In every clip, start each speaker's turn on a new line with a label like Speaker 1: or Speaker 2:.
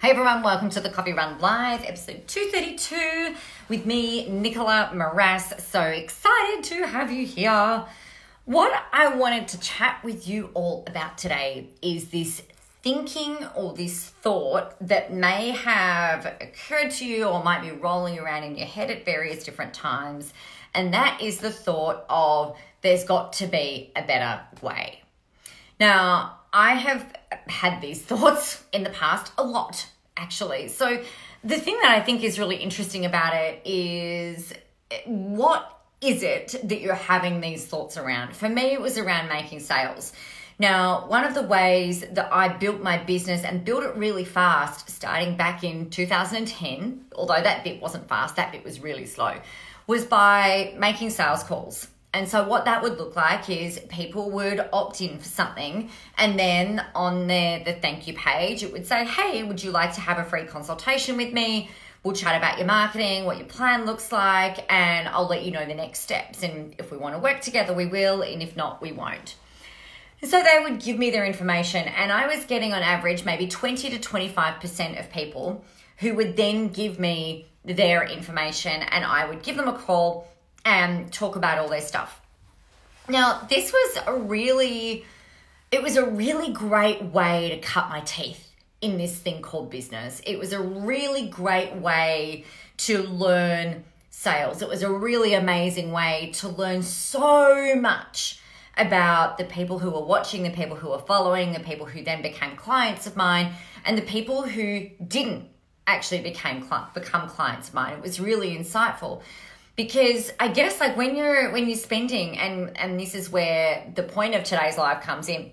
Speaker 1: Hey everyone, welcome to the Coffee Run Live, episode 232, with me, Nicola Moras. So excited to have you here. What I wanted to chat with you all about today is this thinking or this thought that may have occurred to you or might be rolling around in your head at various different times. And that is the thought of there's got to be a better way. Now, I have had these thoughts in the past a lot, actually. So, the thing that I think is really interesting about it is what is it that you're having these thoughts around? For me, it was around making sales. Now, one of the ways that I built my business and built it really fast, starting back in 2010, although that bit wasn't fast, that bit was really slow, was by making sales calls. And so, what that would look like is people would opt in for something, and then on their the thank you page, it would say, "Hey, would you like to have a free consultation with me? We'll chat about your marketing, what your plan looks like, and I'll let you know the next steps. And if we want to work together, we will, and if not, we won't." So they would give me their information, and I was getting on average maybe 20 to 25% of people who would then give me their information, and I would give them a call and talk about all their stuff. Now, this was a really, it was a really great way to cut my teeth in this thing called business. It was a really great way to learn sales. It was a really amazing way to learn so much about the people who were watching, the people who were following, the people who then became clients of mine, and the people who didn't actually became become clients of mine. It was really insightful because I guess like when you're when you're spending and and this is where the point of today's live comes in.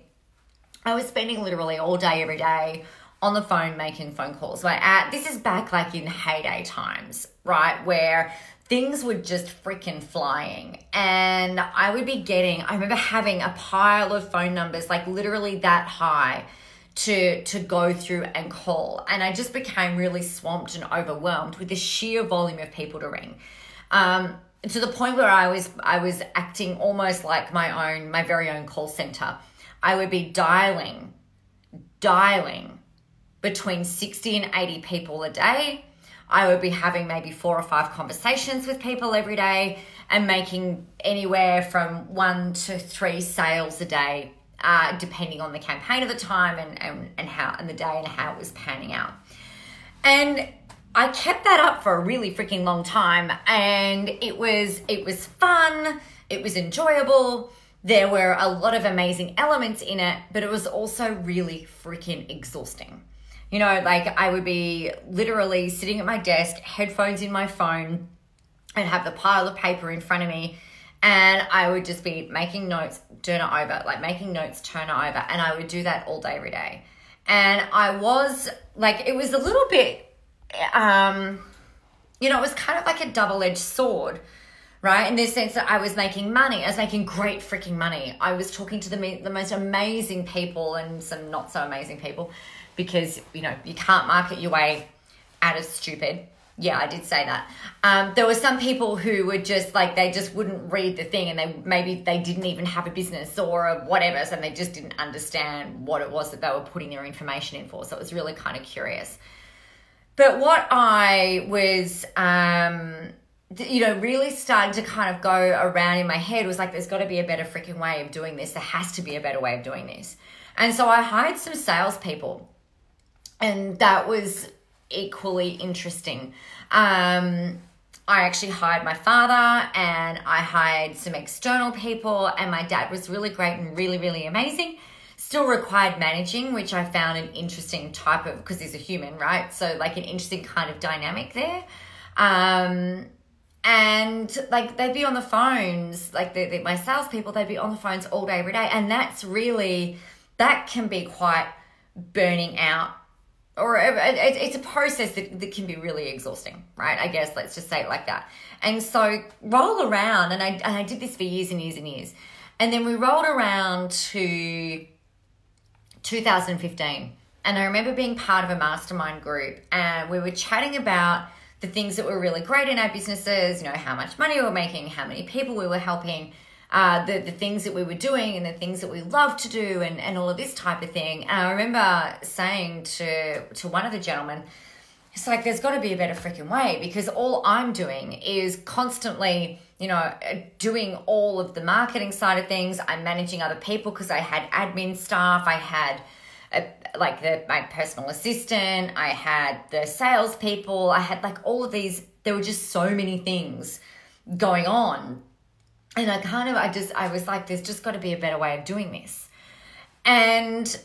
Speaker 1: I was spending literally all day every day on the phone making phone calls. Like at this is back like in heyday times, right? Where things were just freaking flying and I would be getting I remember having a pile of phone numbers like literally that high to to go through and call and I just became really swamped and overwhelmed with the sheer volume of people to ring um, to the point where I was I was acting almost like my own my very own call center. I would be dialing, dialing between 60 and 80 people a day. I would be having maybe four or five conversations with people every day and making anywhere from one to three sales a day, uh, depending on the campaign of the time and, and, and how and the day and how it was panning out. And I kept that up for a really freaking long time and it was it was fun, it was enjoyable. There were a lot of amazing elements in it, but it was also really freaking exhausting. You know, like I would be literally sitting at my desk, headphones in my phone, and have the pile of paper in front of me and I would just be making notes, turn it over, like making notes, turn it over, and I would do that all day, every day. And I was like, it was a little bit um, you know, it was kind of like a double edged sword, right? In the sense that I was making money, I was making great freaking money. I was talking to the, the most amazing people and some not so amazing people because, you know, you can't market your way out of stupid. Yeah, I did say that. Um, there were some people who were just like they just wouldn't read the thing, and they maybe they didn't even have a business or a whatever, so they just didn't understand what it was that they were putting their information in for. So it was really kind of curious. But what I was, um, you know, really starting to kind of go around in my head was like, there's got to be a better freaking way of doing this. There has to be a better way of doing this. And so I hired some salespeople, and that was equally interesting. Um, I actually hired my father and I hired some external people, and my dad was really great and really, really amazing still required managing, which I found an interesting type of because he's a human, right? So like an interesting kind of dynamic there. Um, and like they'd be on the phones, like my salespeople, they'd be on the phones all day, every day, and that's really that can be quite burning out. Or it's a process that, that can be really exhausting, right? I guess let's just say it like that. And so roll around, and I and I did this for years and years and years, and then we rolled around to 2015. And I remember being part of a mastermind group and we were chatting about the things that were really great in our businesses, you know, how much money we were making, how many people we were helping. uh, the, the things that we were doing and the things that we love to do and, and all of this type of thing. And I remember saying to, to one of the gentlemen, it's like, there's got to be a better freaking way because all I'm doing is constantly, you know, doing all of the marketing side of things. I'm managing other people because I had admin staff. I had a, like the, my personal assistant. I had the salespeople. I had like all of these. There were just so many things going on. And I kind of, I just, I was like, there's just got to be a better way of doing this. And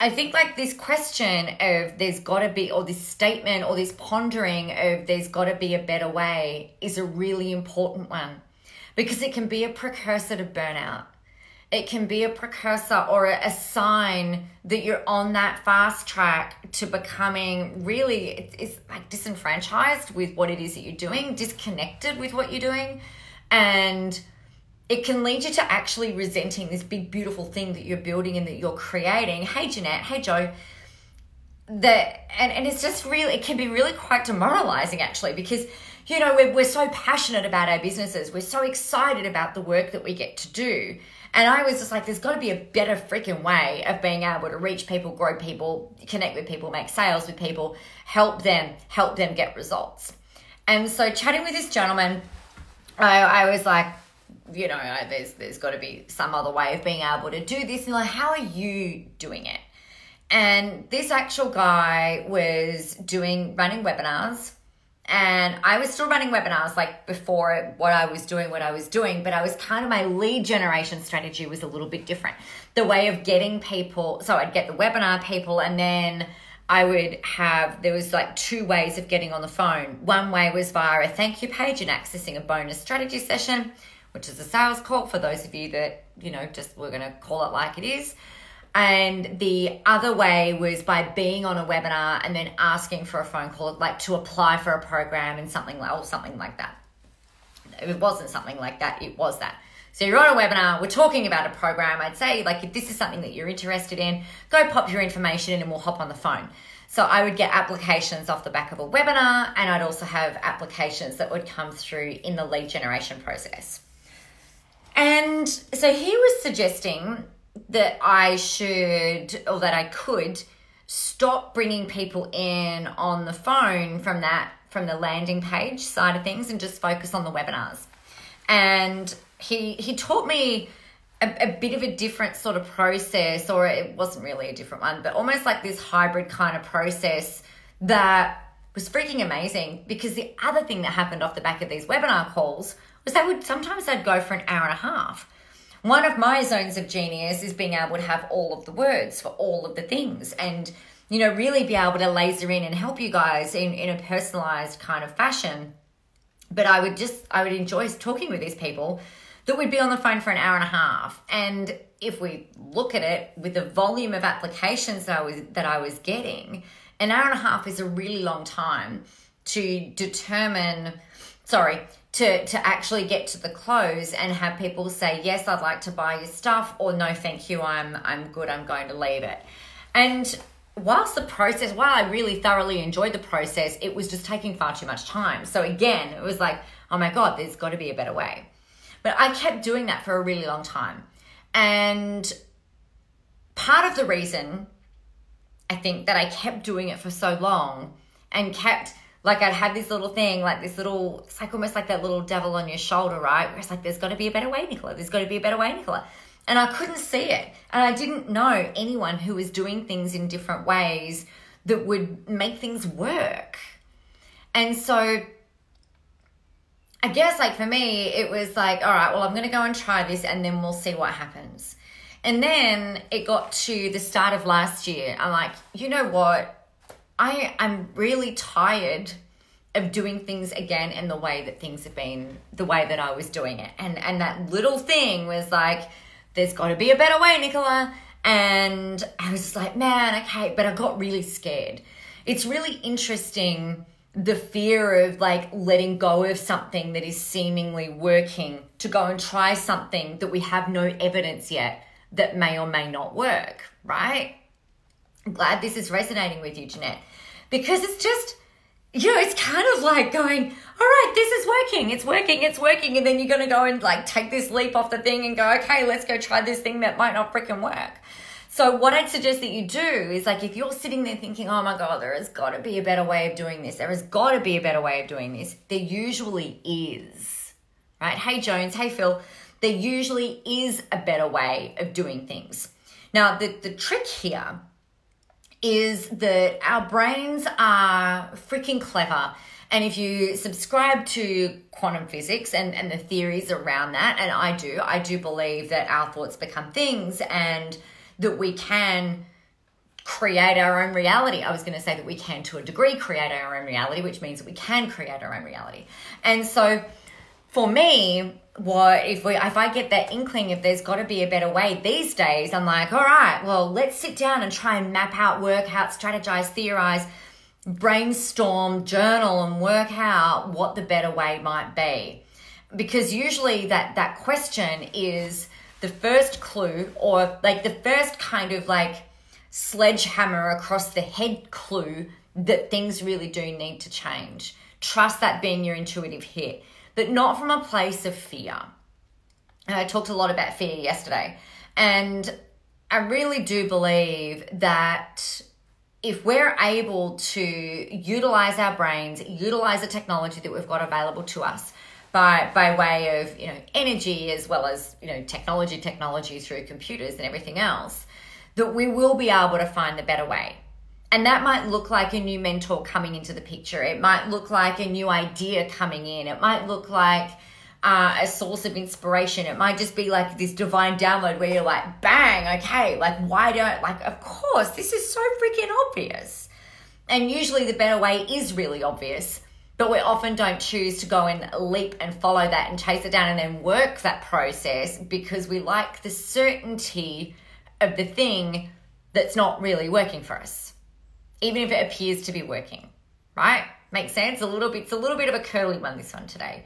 Speaker 1: I think like this question of there's got to be, or this statement, or this pondering of there's got to be a better way is a really important one because it can be a precursor to burnout. It can be a precursor or a sign that you're on that fast track to becoming really, it's like disenfranchised with what it is that you're doing, disconnected with what you're doing. And it can lead you to actually resenting this big, beautiful thing that you're building and that you're creating. Hey, Jeanette. Hey, Joe. That and, and it's just really, it can be really quite demoralizing actually because, you know, we're, we're so passionate about our businesses. We're so excited about the work that we get to do. And I was just like, there's got to be a better freaking way of being able to reach people, grow people, connect with people, make sales with people, help them, help them get results. And so, chatting with this gentleman, I, I was like, you know, there's there's got to be some other way of being able to do this. And like, how are you doing it? And this actual guy was doing running webinars and I was still running webinars like before what I was doing, what I was doing, but I was kind of my lead generation strategy was a little bit different. The way of getting people, so I'd get the webinar people and then I would have, there was like two ways of getting on the phone. One way was via a thank you page and accessing a bonus strategy session, which is a sales call for those of you that, you know, just we're going to call it like it is. And the other way was by being on a webinar and then asking for a phone call, like to apply for a program and something like, or something like that. It wasn't something like that, it was that. So you're on a webinar, we're talking about a program. I'd say, like, if this is something that you're interested in, go pop your information in and we'll hop on the phone. So I would get applications off the back of a webinar, and I'd also have applications that would come through in the lead generation process. And so he was suggesting that I should or that I could stop bringing people in on the phone from that from the landing page side of things and just focus on the webinars. And he he taught me a, a, bit of a different sort of process, or it wasn't really a different one, but almost like this hybrid kind of process that was freaking amazing. Because the other thing that happened off the back of these webinar calls was they would sometimes they'd go for an hour and a half. One of my zones of genius is being able to have all of the words for all of the things and, you know, really be able to laser in and help you guys in, in a personalized kind of fashion. But I would just, I would enjoy talking with these people that we'd be on the phone for an hour and a half. And if we look at it with the volume of applications that I was, that I was getting, an hour and a half is a really long time to determine, sorry, to to actually get to the close and have people say yes i'd like to buy your stuff or no thank you i'm i'm good i'm going to leave it. And whilst the process while i really thoroughly enjoyed the process it was just taking far too much time. So again it was like oh my god there's got to be a better way. But i kept doing that for a really long time. And part of the reason i think that i kept doing it for so long and kept like I'd have this little thing, like this little, it's like almost like that little devil on your shoulder, right? Where it's like, there's got to be a better way, Nicola. There's got to be a better way, Nicola. And I couldn't see it. And I didn't know anyone who was doing things in different ways that would make things work. And so I guess, like for me, it was like, all right, well, I'm going to go and try this and then we'll see what happens. And then it got to the start of last year. I'm like, you know what? I am really tired of doing things again in the way that things have been the way that I was doing it. And and that little thing was like, there's gotta be a better way, Nicola. And I was just like, man, okay, but I got really scared. It's really interesting the fear of like letting go of something that is seemingly working to go and try something that we have no evidence yet that may or may not work, right? I'm glad this is resonating with you, Jeanette, because it's just you know, it's kind of like going, all right, this is working, it's working, it's working. And then you're going to go and like take this leap off the thing and go, okay, let's go try this thing that might not freaking work. So, what I'd suggest that you do is like if you're sitting there thinking, oh my God, there has got to be a better way of doing this, there has got to be a better way of doing this, there usually is, right? Hey, Jones, hey, Phil, there usually is a better way of doing things. Now, the, the trick here is that our brains are freaking clever. And if you subscribe to quantum physics and, and the theories around that, and I do, I do believe that our thoughts become things and that we can create our own reality. I was going to say that we can, to a degree, create our own reality, which means that we can create our own reality. And so for me, what if we if I get that inkling if there's got to be a better way these days, I'm like, all right, well, let's sit down and try and map out, work out, strategize, theorize, brainstorm, journal, and work out what the better way might be. Because usually that that question is the first clue or like the first kind of like sledgehammer across the head clue that things really do need to change. Trust that being your intuitive hit but not from a place of fear. And I talked a lot about fear yesterday. And I really do believe that if we're able to utilize our brains, utilize the technology that we've got available to us by by way of, you know, energy as well as, you know, technology, technology through computers and everything else, that we will be able to find the better way. And that might look like a new mentor coming into the picture. It might look like a new idea coming in. It might look like uh, a source of inspiration. It might just be like this divine download where you're like, bang, okay, like, why don't, like, of course, this is so freaking obvious. And usually the better way is really obvious, but we often don't choose to go and leap and follow that and chase it down and then work that process because we like the certainty of the thing that's not really working for us even if it appears to be working, right? Makes sense? A little bit, it's a little bit of a curly one, this one today.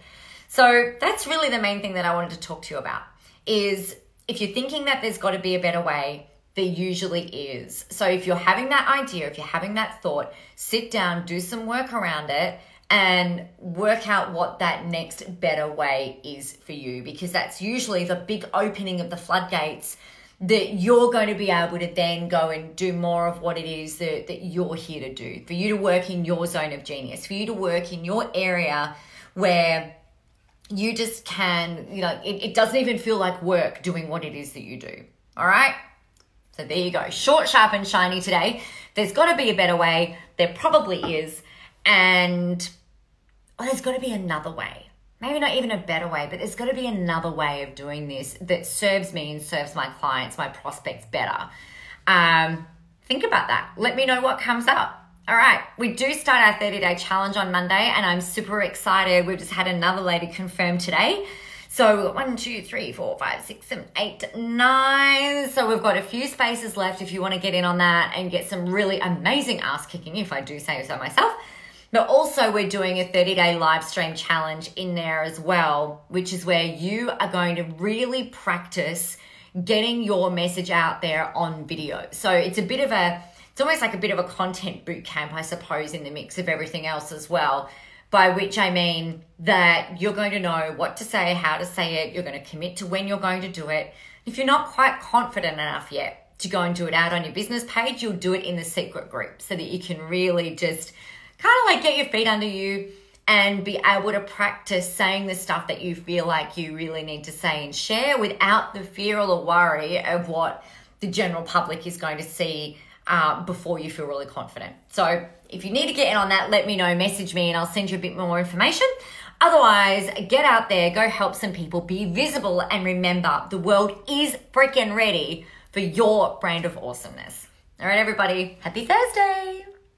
Speaker 1: So that's really the main thing that I wanted to talk to you about is if you're thinking that there's got to be a better way, there usually is. So if you're having that idea, if you're having that thought, sit down, do some work around it and work out what that next better way is for you because that's usually the big opening of the floodgates that you're going to be able to then go and do more of what it is that, that you're here to do, for you to work in your zone of genius, for you to work in your area where you just can, you know, it, it doesn't even feel like work doing what it is that you do. All right? So there you go. Short, sharp, and shiny today. There's got to be a better way. There probably is. And oh, there's got to be another way maybe not even a better way, but there's got to be another way of doing this that serves me and serves my clients, my prospects better. Um, think about that. Let me know what comes up. All right, we do start our 30 day challenge on Monday, and I'm super excited. We've just had another lady confirm today. So we've got one, two, three, four, five, six, seven, eight, nine. So we've got a few spaces left if you want to get in on that and get some really amazing ass kicking, if I do say so myself. But also, we're doing a 30 day live stream challenge in there as well, which is where you are going to really practice getting your message out there on video. So it's a bit of a, it's almost like a bit of a content boot camp, I suppose, in the mix of everything else as well. By which I mean that you're going to know what to say, how to say it, you're going to commit to when you're going to do it. If you're not quite confident enough yet to go and do it out on your business page, you'll do it in the secret group so that you can really just kind of like get your feet under you and be able to practice saying the stuff that you feel like you really need to say and share without the fear or the worry of what the general public is going to see uh, before you feel really confident. So if you need to get in on that, let me know, message me, and I'll send you a bit more information. Otherwise, get out there, go help some people, be visible, and remember the world is freaking ready for your brand of awesomeness. All right, everybody, happy Thursday.